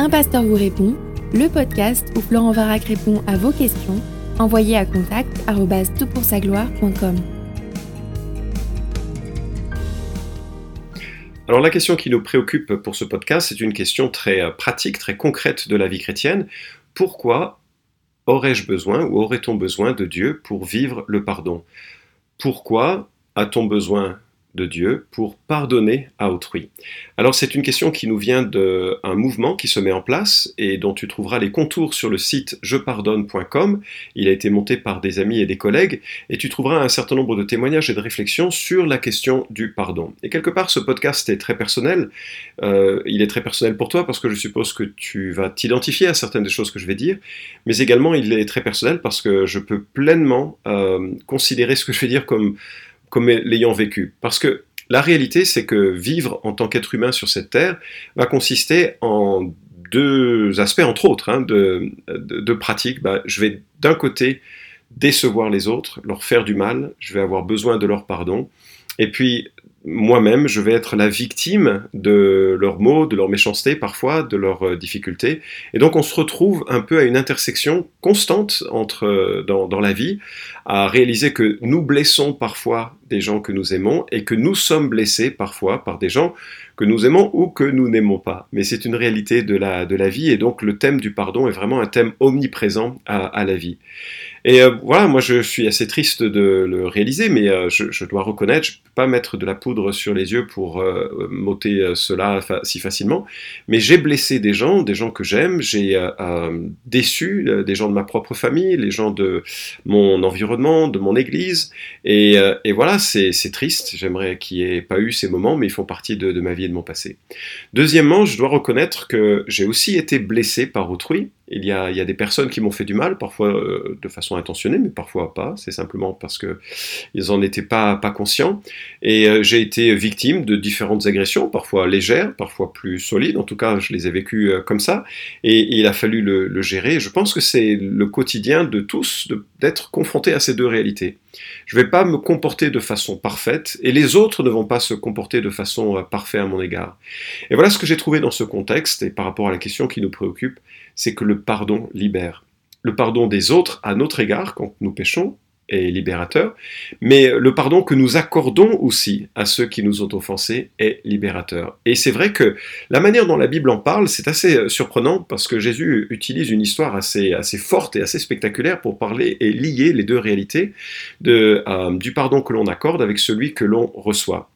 Un pasteur vous répond, le podcast où Florent Varac répond à vos questions, envoyez à contact gloire.com Alors la question qui nous préoccupe pour ce podcast, c'est une question très euh, pratique, très concrète de la vie chrétienne. Pourquoi aurais-je besoin ou aurait-on besoin de Dieu pour vivre le pardon? Pourquoi a-t-on besoin de Dieu pour pardonner à autrui Alors c'est une question qui nous vient d'un mouvement qui se met en place et dont tu trouveras les contours sur le site jepardonne.com. Il a été monté par des amis et des collègues et tu trouveras un certain nombre de témoignages et de réflexions sur la question du pardon. Et quelque part ce podcast est très personnel. Euh, il est très personnel pour toi parce que je suppose que tu vas t'identifier à certaines des choses que je vais dire, mais également il est très personnel parce que je peux pleinement euh, considérer ce que je vais dire comme comme l'ayant vécu. Parce que la réalité, c'est que vivre en tant qu'être humain sur cette terre va consister en deux aspects, entre autres, hein, de, de, pratique. Bah, je vais d'un côté décevoir les autres, leur faire du mal, je vais avoir besoin de leur pardon. Et puis, moi-même, je vais être la victime de leurs maux, de leur méchanceté parfois, de leurs euh, difficultés. Et donc on se retrouve un peu à une intersection constante entre, euh, dans, la vie, à réaliser que nous blessons parfois des gens que nous aimons et que nous sommes blessés parfois par des gens que nous aimons ou que nous n'aimons pas. Mais c'est une réalité de la, de la vie et donc le thème du pardon est vraiment un thème omniprésent à, la vie. Et euh, voilà, moi je suis assez triste de le réaliser, mais euh, je, dois reconnaître, je ne peux pas mettre de la poudre sur les yeux pour euh, m'ôter euh, cela si facilement, mais j'ai blessé des gens, des gens que j'aime, j'ai déçu des gens de ma propre famille, les gens de mon environnement, de mon église, et voilà, c'est triste, j'aimerais qu'il n'y ait pas eu ces moments, mais ils font partie de, de ma vie et de mon passé. Deuxièmement, je dois reconnaître que j'ai aussi été blessé par autrui, il y, a, des personnes qui m'ont fait du mal, parfois euh, de façon intentionnée, mais parfois pas. C'est simplement parce que ils en étaient pas pas conscients. Et euh, j'ai été victime de différentes agressions, parfois légères, parfois plus solides. En tout cas, je les ai vécues euh, comme ça. Et, et, il a fallu le, le gérer. Je pense que c'est le quotidien de tous d'être confronté à ces deux réalités. Je ne vais pas me comporter de façon parfaite, et les autres ne vont pas se comporter de façon parfaite à mon égard. Et voilà ce que j'ai trouvé dans ce contexte, et par rapport à la question qui nous préoccupe, c'est que le pardon libère. Le pardon des autres à notre égard quand nous péchons est libérateur, mais le pardon que nous accordons aussi à ceux qui nous ont offensés est libérateur. Et c'est vrai que la manière dont la Bible en parle, c'est assez euh, surprenant parce que Jésus utilise une histoire assez, assez forte et assez spectaculaire pour parler et lier les deux réalités euh, du pardon que l'on accorde avec celui que l'on reçoit.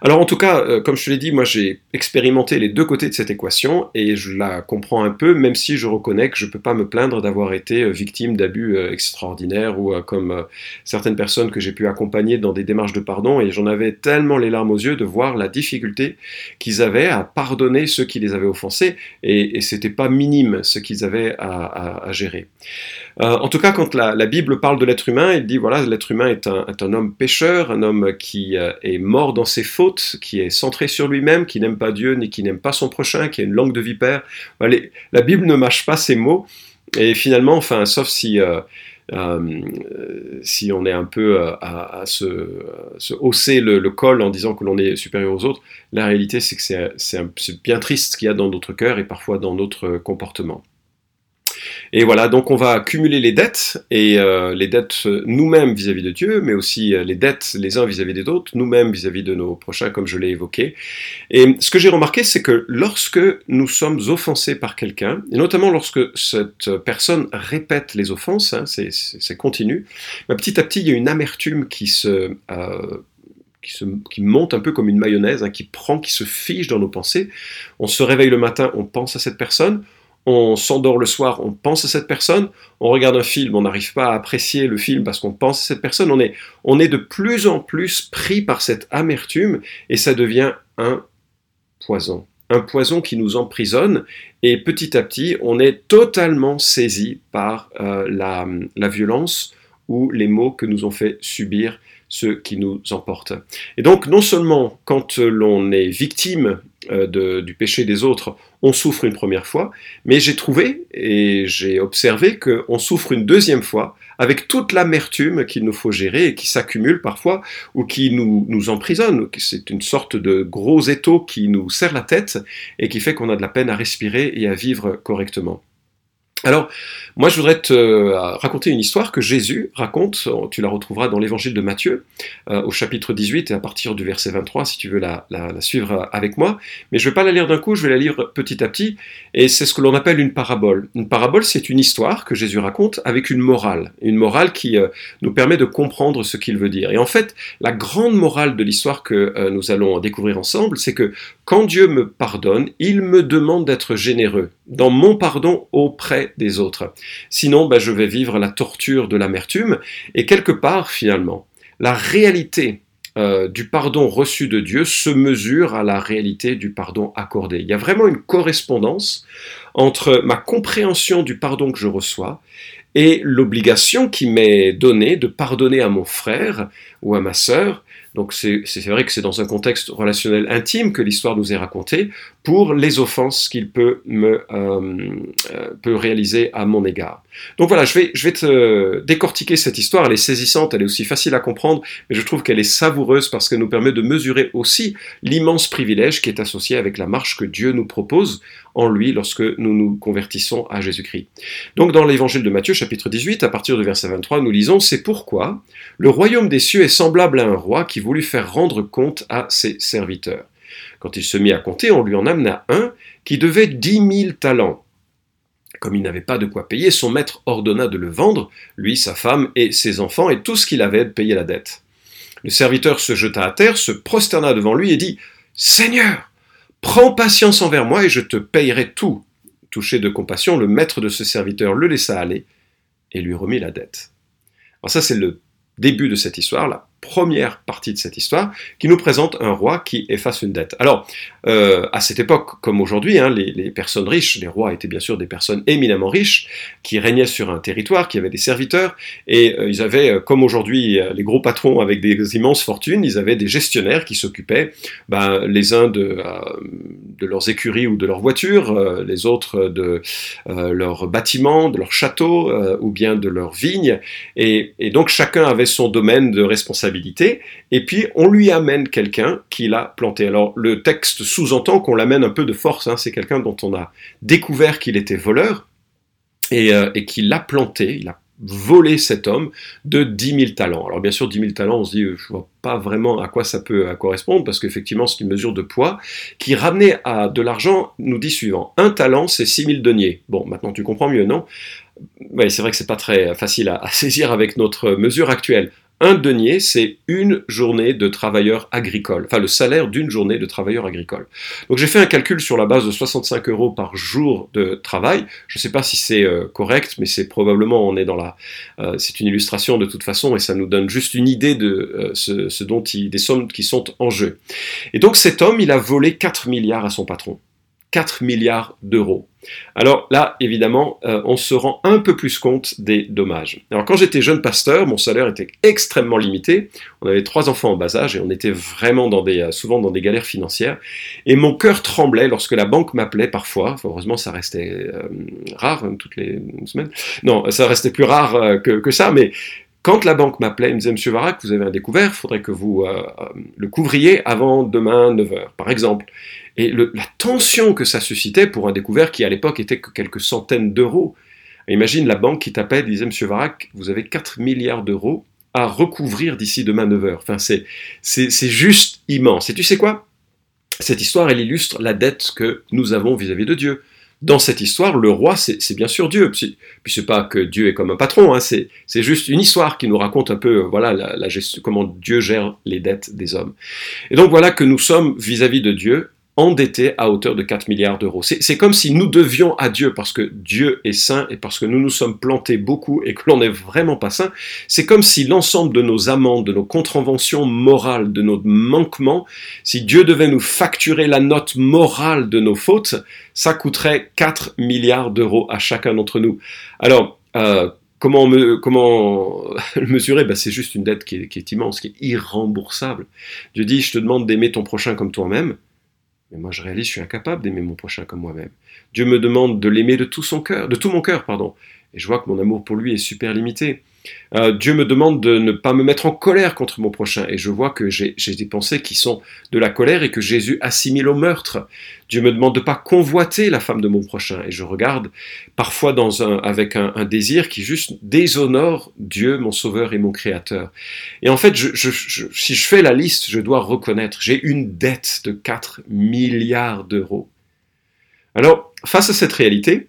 Alors en tout cas, euh, comme je te l'ai dit, moi j'ai expérimenté les deux côtés de cette équation et je la comprends un peu, même si je reconnais que je ne peux pas me plaindre d'avoir été euh, victime d'abus euh, extraordinaires ou comme certaines personnes que j'ai pu accompagner dans des démarches de pardon et j'en avais tellement les larmes aux yeux de voir la difficulté qu'ils avaient à pardonner ceux qui les avaient offensés et, et c'était pas minime ce qu'ils avaient à, gérer. en tout cas, quand la, la Bible parle de l'être humain, il dit voilà, l'être humain est un, est un, homme pécheur, un homme qui est mort dans ses fautes qui est centré sur lui-même, qui n'aime pas Dieu ni qui n'aime pas son prochain, qui a une langue de vipère. la Bible ne mâche pas ces mots. Et finalement, enfin, sauf si, euh, euh, si on est un peu euh, à, se, hausser le, col en disant que l'on est supérieur aux autres, la réalité c'est que c'est bien triste ce qu'il y a dans notre cœur et parfois dans notre comportement. Et voilà, donc on va cumuler les dettes, et euh, les dettes nous-mêmes vis-à-vis de Dieu, mais aussi euh, les dettes les uns vis-à-vis des autres, nous-mêmes vis-à-vis de nos prochains, comme je l'ai évoqué. Et ce que j'ai remarqué, c'est que lorsque nous sommes offensés par quelqu'un, et notamment lorsque cette personne répète les offenses, hein, c'est continu, bah, petit à petit, il y a une amertume. Euh, qui, se, qui, monte un peu comme une mayonnaise, hein, qui prend, qui se fige dans nos pensées. On se réveille le matin, on pense à cette personne, on s'endort le soir, on pense à cette personne, on regarde un film, on n'arrive pas à apprécier le film parce qu'on pense à cette personne, on est, on est de plus en plus pris par cette amertume et ça devient un poison. Un poison qui nous emprisonne et petit à petit, on est totalement saisi par euh, la, la violence ou les maux que nous ont fait subir ceux qui nous emportent. Et donc, non seulement quand l'on est victime euh, du péché des autres, on souffre une première fois, mais j'ai trouvé et j'ai observé qu'on souffre une deuxième fois avec toute l'amertume qu'il nous faut gérer et qui s'accumule parfois ou qui nous, nous emprisonne. C'est une sorte de gros étau qui nous serre la tête et qui fait qu'on a de la peine à respirer et à vivre correctement. Alors, moi, je voudrais te euh, raconter une histoire que Jésus raconte, tu la retrouveras dans l'évangile de Matthieu, euh, au chapitre 18 et à partir du verset 23, si tu veux la, suivre avec moi. Mais je ne vais pas la lire d'un coup, je vais la lire petit à petit, et c'est ce que l'on appelle une parabole. Une parabole, c'est une histoire que Jésus raconte avec une morale, une morale qui euh, nous permet de comprendre ce qu'il veut dire. Et en fait, la grande morale de l'histoire que nous allons découvrir ensemble, c'est que quand Dieu me pardonne, il me demande d'être généreux dans mon pardon auprès des autres. Sinon, ben, je vais vivre la torture de l'amertume. Et quelque part, finalement, la réalité euh, du pardon reçu de Dieu se mesure à la réalité du pardon accordé. Il y a vraiment une correspondance entre ma compréhension du pardon que je reçois et l'obligation qui m'est donnée de pardonner à mon frère ou à ma sœur donc c'est vrai que c'est dans un contexte relationnel intime que l'histoire nous est racontée pour les offenses qu'il peut me euh, euh, peut réaliser à mon égard. Donc voilà, je vais, je vais te décortiquer cette histoire. Elle est saisissante, elle est aussi facile à comprendre, mais je trouve qu'elle est savoureuse parce qu'elle nous permet de mesurer aussi l'immense privilège qui est associé avec la marche que Dieu nous propose lui lorsque nous nous convertissons à Jésus-Christ. Donc dans l'évangile de Matthieu chapitre 18, à partir du verset 23, nous lisons C'est pourquoi le royaume des cieux est semblable à un roi qui voulut faire rendre compte à ses serviteurs. Quand il se mit à compter, on lui en amena un qui devait dix mille talents. Comme il n'avait pas de quoi payer, son maître ordonna de le vendre, lui, sa femme et ses enfants, et tout ce qu'il avait de payer la dette. Le serviteur se jeta à terre, se prosterna devant lui et dit Seigneur, prends patience envers moi et je te payerai tout. Touché de compassion, le maître de ce serviteur le laissa aller et lui remit la dette. Alors ça, c'est le début de cette histoire, la première partie de cette histoire, qui nous présente un roi qui efface une dette. Alors, euh, à cette époque, comme aujourd'hui, hein, les, personnes riches, les rois étaient bien sûr des personnes éminemment riches, qui régnaient sur un territoire, qui avaient des serviteurs, et euh, ils avaient, euh, comme aujourd'hui les gros patrons avec des immenses fortunes, ils avaient des gestionnaires qui s'occupaient, ben, les uns de, de leurs écuries ou de leurs voitures, les autres de leurs bâtiments, de leurs châteaux, ou bien de leurs vignes, et, donc chacun avait son domaine de responsabilité, et puis on lui amène quelqu'un qui l'a planté. Alors le texte sous-entend qu'on l'amène un peu de force, hein. c'est quelqu'un dont on a découvert qu'il était voleur, et, euh, et qu'il l'a planté, il a volé cet homme de 10 000 talents. Alors bien sûr, 10 000 talents, on se dit, euh, je vois pas vraiment à quoi ça peut correspondre, parce qu'effectivement, c'est une mesure de poids qui, ramenée à de l'argent, nous dit suivant. Un talent, c'est 6 000 deniers. Bon, maintenant tu comprends mieux, non? Oui, c'est vrai que c'est pas très facile à saisir avec notre mesure actuelle. Un denier, c'est une journée de travailleur agricole, enfin le salaire d'une journée de travailleur agricole. Donc j'ai fait un calcul sur la base de 65 euros par jour de travail. Je ne sais pas si c'est euh, correct, mais c'est probablement, on est dans la, euh, c'est une illustration de toute façon et ça nous donne juste une idée de euh, ce, dont il, des sommes qui sont en jeu. Et donc cet homme, il a volé 4 milliards à son patron. 4 milliards d'euros. Alors là, évidemment, euh, on se rend un peu plus compte des dommages. Alors quand j'étais jeune pasteur, mon salaire était extrêmement limité. On avait trois enfants en bas âge et on était vraiment dans des, euh, souvent dans des galères financières. Et mon cœur tremblait lorsque la banque m'appelait parfois. heureusement, ça restait euh, rare hein, toutes les semaines. Non, ça restait plus rare que, que ça, mais quand la banque m'appelait, elle me disait Monsieur Varac, vous avez un découvert, il faudrait que vous le couvriez avant demain 9h, par exemple. Et la tension que ça suscitait pour un découvert qui à l'époque était que quelques centaines d'euros. Imagine la banque qui t'appelle disait Monsieur Varac, vous avez 4 milliards d'euros à recouvrir d'ici demain 9h. Enfin, c'est, juste immense. Et tu sais quoi? Cette histoire, elle illustre la dette que nous avons vis-à-vis de Dieu. Dans cette histoire, le roi, c'est bien sûr Dieu. Puis c'est pas que Dieu est comme un patron, hein, c'est juste une histoire qui nous raconte un peu voilà la, gestion, comment Dieu gère les dettes des hommes. Et donc voilà que nous sommes vis à -vis de Dieu endetté à hauteur de 4 milliards d'euros. C'est comme si nous devions à Dieu, parce que Dieu est saint et parce que nous nous sommes plantés beaucoup et que l'on n'est vraiment pas saint, c'est comme si l'ensemble de nos amendes, de nos contraventions morales, de nos manquements, si Dieu devait nous facturer la note morale de nos fautes, ça coûterait 4 milliards d'euros à chacun d'entre nous. Alors, euh, Comment, me, comment le mesurer? Ben, C'est juste une dette qui est immense, qui est irremboursable. Dieu dit, je te demande d'aimer ton prochain comme toi-même Mais moi, je réalise, je suis incapable d'aimer mon prochain comme moi-même. Dieu me demande de l'aimer de tout son cœur, de tout mon cœur, pardon. Et je vois que mon amour pour lui est super limité. Euh, Dieu me demande de ne pas me mettre en colère contre mon prochain. Et je vois que j'ai des pensées qui sont de la colère et que Jésus assimile au meurtre. Dieu me demande de ne pas convoiter la femme de mon prochain. Et je regarde parfois avec un, désir qui juste déshonore Dieu, mon sauveur et mon créateur. Et en fait, si je fais la liste, je dois reconnaître, j'ai une dette de 4 milliards d'euros. Alors, face à cette réalité,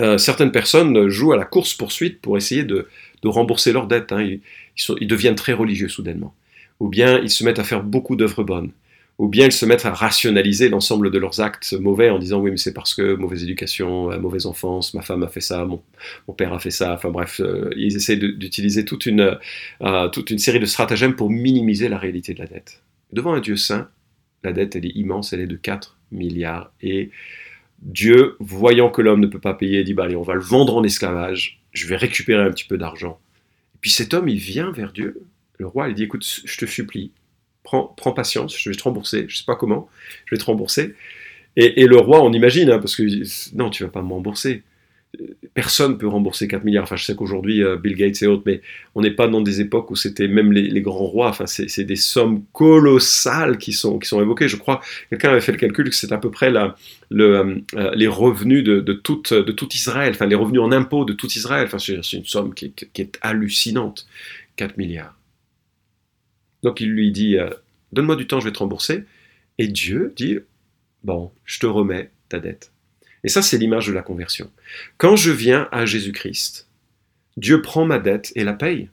euh, certaines personnes jouent à la course-poursuite pour essayer de, rembourser leurs dettes. Hein. Ils, deviennent très religieux soudainement. Ou bien ils se mettent à faire beaucoup d'œuvres bonnes. Ou bien ils se mettent à rationaliser l'ensemble de leurs actes mauvais en disant oui mais c'est parce que mauvaise éducation, euh, mauvaise enfance, ma femme a fait ça, mon, père a fait ça. Enfin bref, euh, ils essaient d'utiliser toute une, toute une série de stratagèmes pour minimiser la réalité de la dette. Devant un Dieu saint, la dette elle est immense, elle est de 4 milliards. Et Dieu, voyant que l'homme ne peut pas payer, dit bah, allez, on va le vendre en esclavage, je vais récupérer un petit peu d'argent. Et puis cet homme, il vient vers Dieu. Le roi, il dit écoute, je te supplie, prends, patience, je vais te rembourser. Je ne sais pas comment, je vais te rembourser. Et, le roi, on imagine, hein, parce que non, tu vas pas me rembourser personne peut rembourser 4 milliards. Enfin, je sais qu'aujourd'hui, euh, Bill Gates et autres, mais on n'est pas dans des époques où c'était même les, grands rois. Enfin, c'est des sommes colossales qui sont, qui sont évoquées. Je crois, quelqu'un avait fait le calcul que c'est à peu près le, euh, les revenus de, de, tout, de tout Israël, enfin, les revenus en impôts de tout Israël. Enfin, c'est une somme qui est, hallucinante. 4 milliards. Donc, il lui dit, euh, donne-moi du temps, je vais te rembourser. Et Dieu dit, bon, je te remets ta dette. Et ça, c'est l'image de la conversion. Quand je viens à Jésus-Christ, Dieu prend ma dette et la paye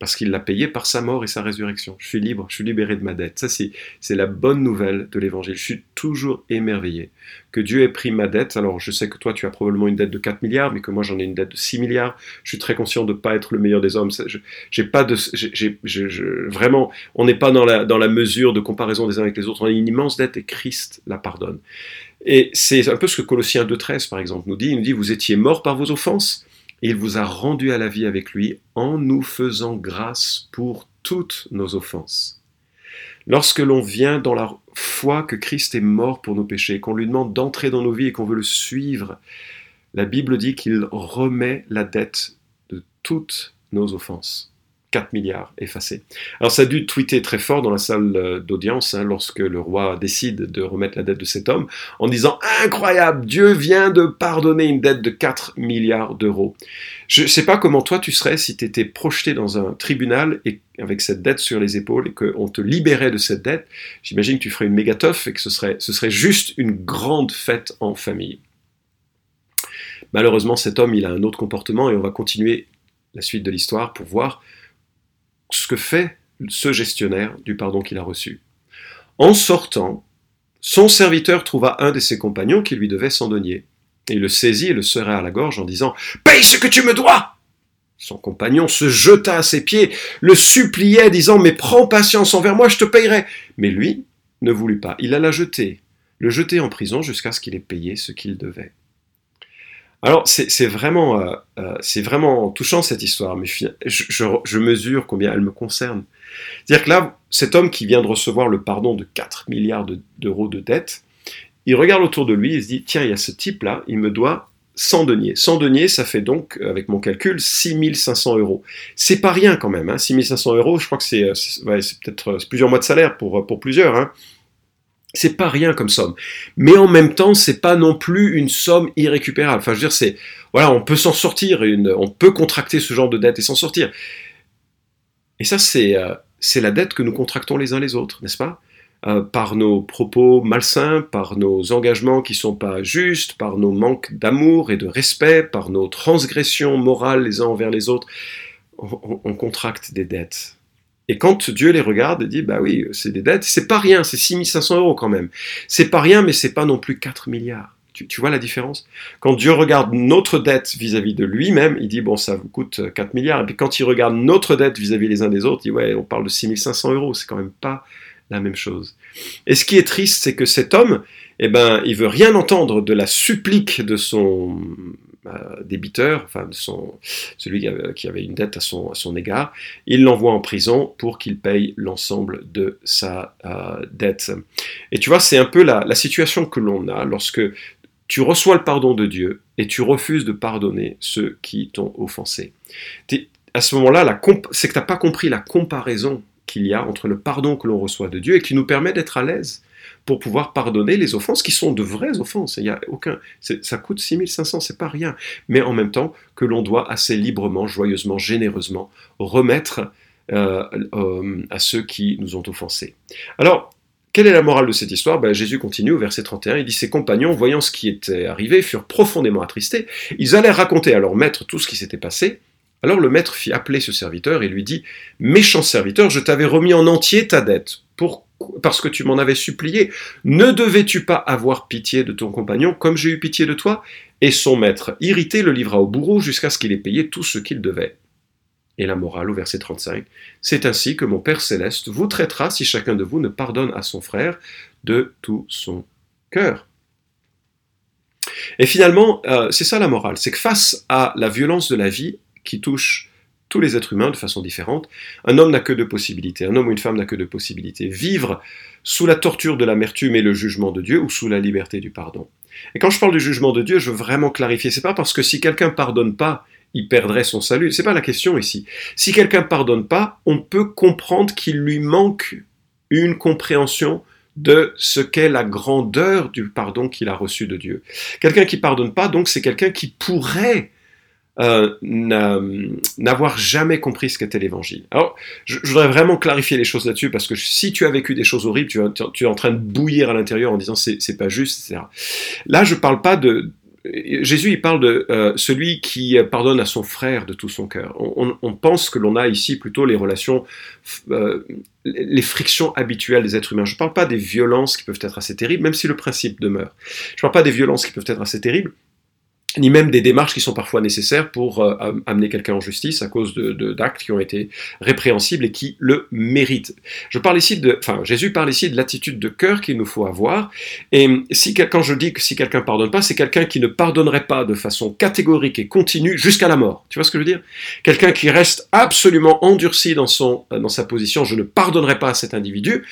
parce qu'il l'a payé par sa mort et sa résurrection. Je suis libre, je suis libéré de ma dette. Ça, c'est la bonne nouvelle de l'Évangile. Je suis toujours émerveillé que Dieu ait pris ma dette. Alors, je sais que toi, tu as probablement une dette de 4 milliards, mais que moi, j'en ai une dette de 6 milliards. Je suis très conscient de ne pas être le meilleur des hommes. J'ai pas de, vraiment, on n'est pas dans la, dans la mesure de comparaison des uns avec les autres. On a une immense dette et Christ la pardonne. Et c'est un peu ce que Colossiens 2.13, par exemple, nous dit. Il nous dit, vous étiez morts par vos offenses et il vous a rendu à la vie avec lui en nous faisant grâce pour toutes nos offenses. Lorsque l'on vient dans la foi que Christ est mort pour nos péchés, qu'on lui demande d'entrer dans nos vies et qu'on veut le suivre, la Bible dit qu'il remet la dette de toutes nos offenses. 4 milliards effacés. Alors ça a dû tweeter très fort dans la salle euh, d'audience hein, lorsque le roi décide de remettre la dette de cet homme en disant incroyable, Dieu vient de pardonner une dette de 4 milliards d'euros. Je ne sais pas comment toi tu serais si tu étais projeté dans un tribunal et avec cette dette sur les épaules et qu'on te libérait de cette dette. J'imagine que tu ferais une méga et que ce serait, ce serait juste une grande fête en famille. Malheureusement, cet homme, il a un autre comportement et on va continuer la suite de l'histoire pour voir ce que fait ce gestionnaire du pardon qu'il a reçu. En sortant, son serviteur trouva un de ses compagnons qui lui devait 100 deniers. Et il le saisit et le serra à la gorge en disant Paye ce que tu me dois Son compagnon se jeta à ses pieds, le suppliait, disant Mais prends patience envers moi, je te payerai. Mais lui ne voulut pas. Il alla jeter, le jeter en prison jusqu'à ce qu'il ait payé ce qu'il devait. Alors, c'est vraiment, euh, euh, vraiment touchant cette histoire, mais je, mesure combien elle me concerne. C'est-à-dire que là, cet homme qui vient de recevoir le pardon de 4 milliards d'euros de, dette, il regarde autour de lui et se dit Tiens, il y a ce type-là, il me doit 100 deniers. 100 deniers, ça fait donc, avec mon calcul, 6500 euros. C'est pas rien quand même, hein, 6500 euros, je crois que c'est ouais, peut-être plusieurs mois de salaire pour, pour plusieurs. Hein. C'est pas rien comme somme. Mais en même temps, c'est pas non plus une somme irrécupérable. Enfin, je veux dire, c'est, voilà, on peut s'en sortir, on peut contracter ce genre de dette et s'en sortir. Et ça, c'est, euh, la dette que nous contractons les uns les autres, n'est-ce pas? Euh, Par nos propos malsains, par nos engagements qui sont pas justes, par nos manques d'amour et de respect, par nos transgressions morales les uns envers les autres, on contracte des dettes. Et quand Dieu les regarde et dit, bah oui, c'est des dettes, c'est pas rien, c'est 6500 euros quand même. C'est pas rien, mais c'est pas non plus 4 milliards. Tu, vois la différence? Quand Dieu regarde notre dette vis-à-vis de lui-même, il dit, bon, ça vous coûte 4 milliards. Et puis quand il regarde notre dette vis-à-vis les uns des autres, il dit, ouais, on parle de 6500 euros, c'est quand même pas la même chose. Et ce qui est triste, c'est que cet homme, eh ben, il veut rien entendre de la supplique de son débiteur, enfin son, celui qui avait, une dette à son, égard, il l'envoie en prison pour qu'il paye l'ensemble de sa dette. Et tu vois, c'est un peu la, la situation que l'on a lorsque tu reçois le pardon de Dieu et tu refuses de pardonner ceux qui t'ont offensé. À ce moment-là, c'est que tu n'as pas compris la comparaison qu'il y a entre le pardon que l'on reçoit de Dieu et qui nous permet d'être à l'aise pour pouvoir pardonner les offenses qui sont de vraies offenses. Il y a aucun, ça coûte 6500, c'est pas rien. Mais en même temps que l'on doit assez librement, joyeusement, généreusement remettre euh, euh, à ceux qui nous ont offensés. Alors, quelle est la morale de cette histoire? Ben, Jésus continue au verset 31, il dit Ses compagnons, voyant ce qui était arrivé, furent profondément attristés. Ils allèrent raconter à leur maître tout ce qui s'était passé. Alors le maître fit appeler ce serviteur et lui dit Méchant serviteur, je t'avais remis en entier ta dette, parce que tu m'en avais supplié. Ne devais-tu pas avoir pitié de ton compagnon comme j'ai eu pitié de toi? Et son maître, irrité, le livra au bourreau jusqu'à ce qu'il ait payé tout ce qu'il devait. Et la morale au verset 35, c'est ainsi que mon Père céleste vous traitera si chacun de vous ne pardonne à son frère de tout son cœur. Et finalement, euh, c'est ça la morale, c'est que face à la violence de la vie qui touche tous les êtres humains de façon différente, un homme n'a que deux possibilités, un homme ou une femme n'a que deux possibilités, vivre sous la torture de l'amertume et le jugement de Dieu ou sous la liberté du pardon. Et quand je parle du jugement de Dieu, je veux vraiment clarifier, c'est pas parce que si quelqu'un pardonne pas, il perdrait son salut. C'est pas la question ici. Si quelqu'un pardonne pas, on peut comprendre qu'il lui manque une compréhension de ce qu'est la grandeur du pardon qu'il a reçu de Dieu. Quelqu'un qui pardonne pas, donc, c'est quelqu'un qui pourrait euh, n'avoir jamais compris ce qu'était l'évangile. Alors, je, voudrais vraiment clarifier les choses là-dessus parce que si tu as vécu des choses horribles, tu, es en train de bouillir à l'intérieur en disant c'est pas juste, etc. Là, je parle pas de, Jésus, il parle de euh, celui qui pardonne à son frère de tout son cœur. On, pense que l'on a ici plutôt les relations, euh, les frictions habituelles des êtres humains. Je ne parle pas des violences qui peuvent être assez terribles, même si le principe demeure. Je ne parle pas des violences qui peuvent être assez terribles, ni même des démarches qui sont parfois nécessaires pour euh, amener quelqu'un en justice à cause de, d'actes qui ont été répréhensibles et qui le méritent. Je parle ici de, enfin, Jésus parle ici de l'attitude de cœur qu'il nous faut avoir. Et si quand je dis que si quelqu'un pardonne pas, c'est quelqu'un qui ne pardonnerait pas de façon catégorique et continue jusqu'à la mort. Tu vois ce que je veux dire? Quelqu'un qui reste absolument endurci dans son dans sa position. Je ne pardonnerai pas à cet individu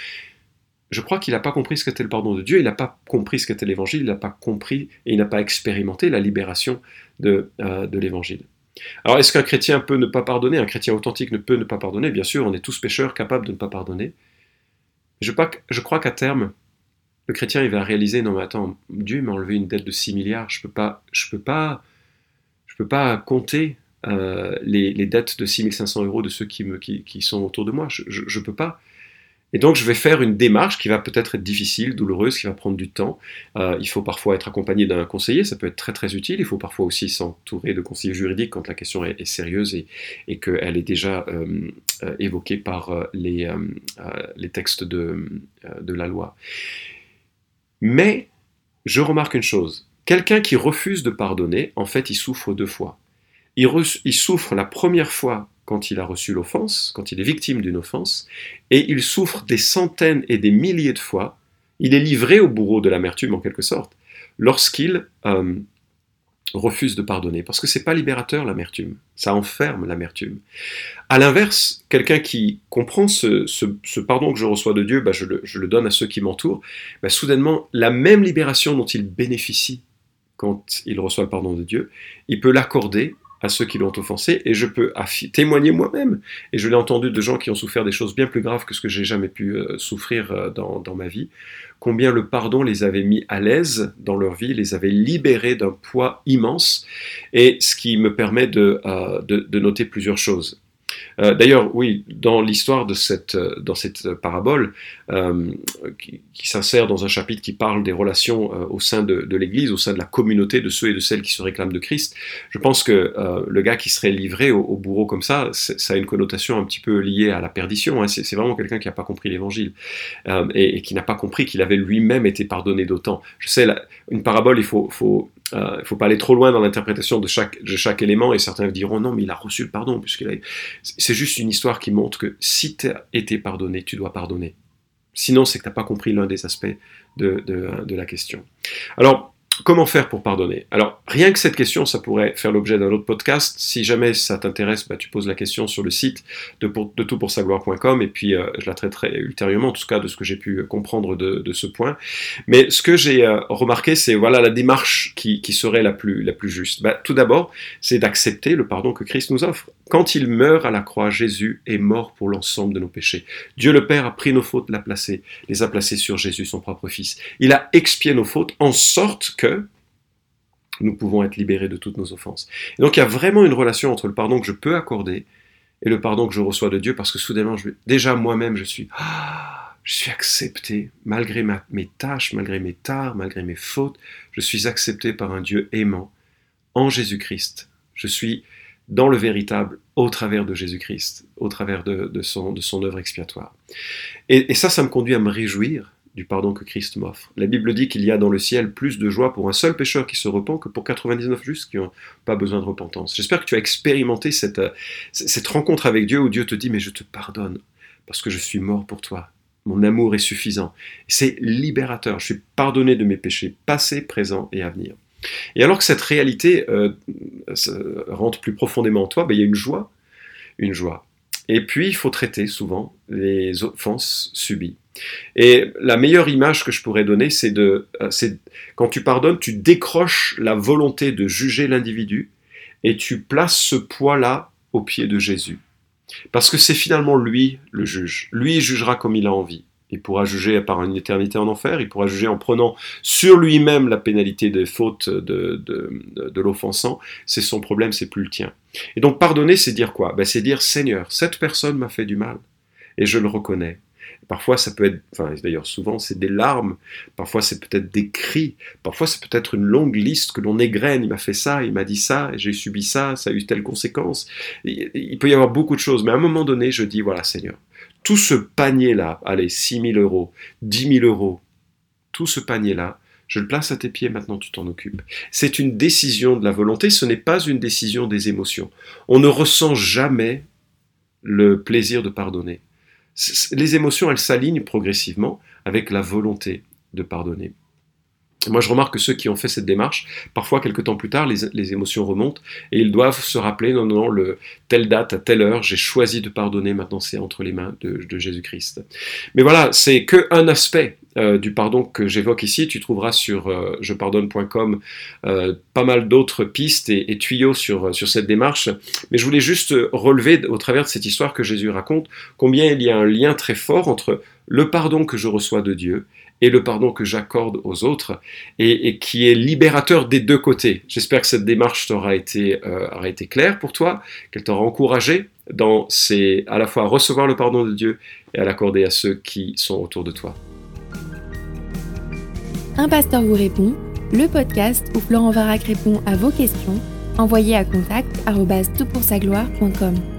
je crois qu'il n'a pas compris ce qu'était le pardon de Dieu, il n'a pas compris ce qu'était l'évangile, il n'a pas compris et il n'a pas expérimenté la libération de, euh, de l'évangile. Alors, est-ce qu'un chrétien peut ne pas pardonner? Un chrétien authentique ne peut ne pas pardonner? Bien sûr, on est tous pécheurs capables de ne pas pardonner. Je, crois qu'à terme, le chrétien il va réaliser non mais attends, Dieu m'a enlevé une dette de 6 milliards, je peux je peux pas, je peux pas compter euh, les, les, dettes de 6500 euros de ceux qui, me, qui, qui sont autour de moi. Je, je, peux pas. Et donc je vais faire une démarche qui va peut-être être difficile, douloureuse, qui va prendre du temps. Euh, il faut parfois être accompagné d'un conseiller, ça peut être très très utile. Il faut parfois aussi s'entourer de conseillers juridiques quand la question est, sérieuse et, et qu'elle est déjà euh, euh, évoquée par les, textes de, la loi. Mais je remarque une chose, quelqu'un qui refuse de pardonner, en fait, il souffre deux fois. Il souffre la première fois quand il a reçu l'offense, quand il est victime d'une offense, et il souffre des centaines et des milliers de fois, il est livré au bourreau de l'amertume en quelque sorte, lorsqu'il euh, refuse de pardonner, parce que c'est pas libérateur l'amertume, ça enferme l'amertume. À l'inverse, quelqu'un qui comprend ce, pardon que je reçois de Dieu, bah, je, le, donne à ceux qui m'entourent, bah, soudainement, la même libération dont il bénéficie quand il reçoit le pardon de Dieu, il peut l'accorder à ceux qui l'ont offensé, et je peux témoigner moi-même, et je l'ai entendu de gens qui ont souffert des choses bien plus graves que ce que j'ai jamais pu euh, souffrir euh, dans, ma vie, combien le pardon les avait mis à l'aise dans leur vie, les avait libérés d'un poids immense, et ce qui me permet de, euh, noter plusieurs choses. Euh, d'ailleurs, oui, dans l'histoire de cette, euh, dans cette parabole, euh, qui, s'insère dans un chapitre qui parle des relations au sein de, l'Église, au sein de la communauté de ceux et de celles qui se réclament de Christ, je pense que le gars qui serait livré au, bourreau comme ça, ça a une connotation un petit peu liée à la perdition. Hein. C'est vraiment quelqu'un qui n'a pas compris l'Évangile et, qui n'a pas compris qu'il avait lui-même été pardonné d'autant. Je sais, une parabole, il faut, faut il faut pas aller trop loin dans l'interprétation de chaque, de chaque élément, et certains diront non, mais il a reçu le pardon, puisqu'il a... C'est juste une histoire qui montre que si tu as été pardonné, tu dois pardonner. Sinon, c'est que tu n'as pas compris l'un des aspects de, de, de, la question. Alors, comment faire pour pardonner? Alors, rien que cette question, ça pourrait faire l'objet d'un autre podcast. Si jamais ça t'intéresse, bah, tu poses la question sur le site de, de toutpoursagloire.com et puis euh, je la traiterai ultérieurement, en tout cas de ce que j'ai pu comprendre de, ce point. Mais ce que j'ai euh, remarqué, c'est voilà la démarche qui, serait la plus, la plus juste. Bah, tout d'abord, c'est d'accepter le pardon que Christ nous offre. Quand il meurt à la croix, Jésus est mort pour l'ensemble de nos péchés. Dieu le Père a pris nos fautes, les a placées sur Jésus, son propre Fils. Il a expié nos fautes en sorte que nous pouvons être libérés de toutes nos offenses. Et donc il y a vraiment une relation entre le pardon que je peux accorder et le pardon que je reçois de Dieu, parce que soudainement, je, déjà moi-même, je suis, ah, je suis accepté, malgré mes tâches, malgré mes tares, malgré mes fautes, je suis accepté par un Dieu aimant en Jésus-Christ. Je suis dans le véritable au travers de Jésus-Christ, au travers de, son, œuvre expiatoire. Et, et ça, ça me conduit à me réjouir du pardon que Christ m'offre. La Bible dit qu'il y a dans le ciel plus de joie pour un seul pécheur qui se repent que pour 99 justes qui n'ont pas besoin de repentance. J'espère que tu as expérimenté cette, euh, cette rencontre avec Dieu où Dieu te dit mais je te pardonne parce que je suis mort pour toi. Mon amour est suffisant. C'est libérateur. Je suis pardonné de mes péchés passés, présents et à venir. Et alors que cette réalité euh, rentre plus profondément en toi, ben, il y a une joie. Une joie. Et puis, il faut traiter souvent les offenses subies. Et la meilleure image que je pourrais donner, c'est de, euh, c'est quand tu pardonnes, tu décroches la volonté de juger l'individu et tu places ce poids-là au pied de Jésus. Parce que c'est finalement lui le juge. Lui jugera comme il a envie. Il pourra juger par une éternité en enfer, il pourra juger en prenant sur lui-même la pénalité des fautes de, de, l'offensant. C'est son problème, c'est plus le tien. Et donc pardonner, c'est dire quoi? Ben, C'est dire Seigneur, cette personne m'a fait du mal, et je le reconnais. Parfois, ça peut être, enfin, d'ailleurs, souvent, c'est des larmes. Parfois, c'est peut-être des cris. Parfois, c'est peut-être une longue liste que l'on égrène. Il m'a fait ça, il m'a dit ça, j'ai subi ça, ça a eu telle conséquence. Il peut y avoir beaucoup de choses. Mais à un moment donné, je dis, voilà, Seigneur, tout ce panier-là, allez, 6 000 euros, 10 000 euros, tout ce panier-là, je le place à tes pieds, maintenant tu t'en occupes. C'est une décision de la volonté, ce n'est pas une décision des émotions. On ne ressent jamais le plaisir de pardonner les émotions, elles s'alignent progressivement avec la volonté de pardonner. Moi, je remarque que ceux qui ont fait cette démarche, parfois, quelques temps plus tard, les, émotions remontent et ils doivent se rappeler, non, non, le, telle date, à telle heure, j'ai choisi de pardonner, maintenant c'est entre les mains de, Jésus-Christ. Mais voilà, c'est qu'un aspect euh, du pardon que j'évoque ici. Tu trouveras sur euh, jepardonne.com euh, pas mal d'autres pistes et, tuyaux sur, sur cette démarche. Mais je voulais juste relever, au travers de cette histoire que Jésus raconte, combien il y a un lien très fort entre le pardon que je reçois de Dieu et le pardon que j'accorde aux autres, et, qui est libérateur des deux côtés. J'espère que cette démarche t'aura été, euh, été claire pour toi, qu'elle t'aura encouragé dans ces, à la fois à recevoir le pardon de Dieu et à l'accorder à ceux qui sont autour de toi. Un pasteur vous répond, le podcast où Florent Varac répond à vos questions, envoyez à contact gloire.com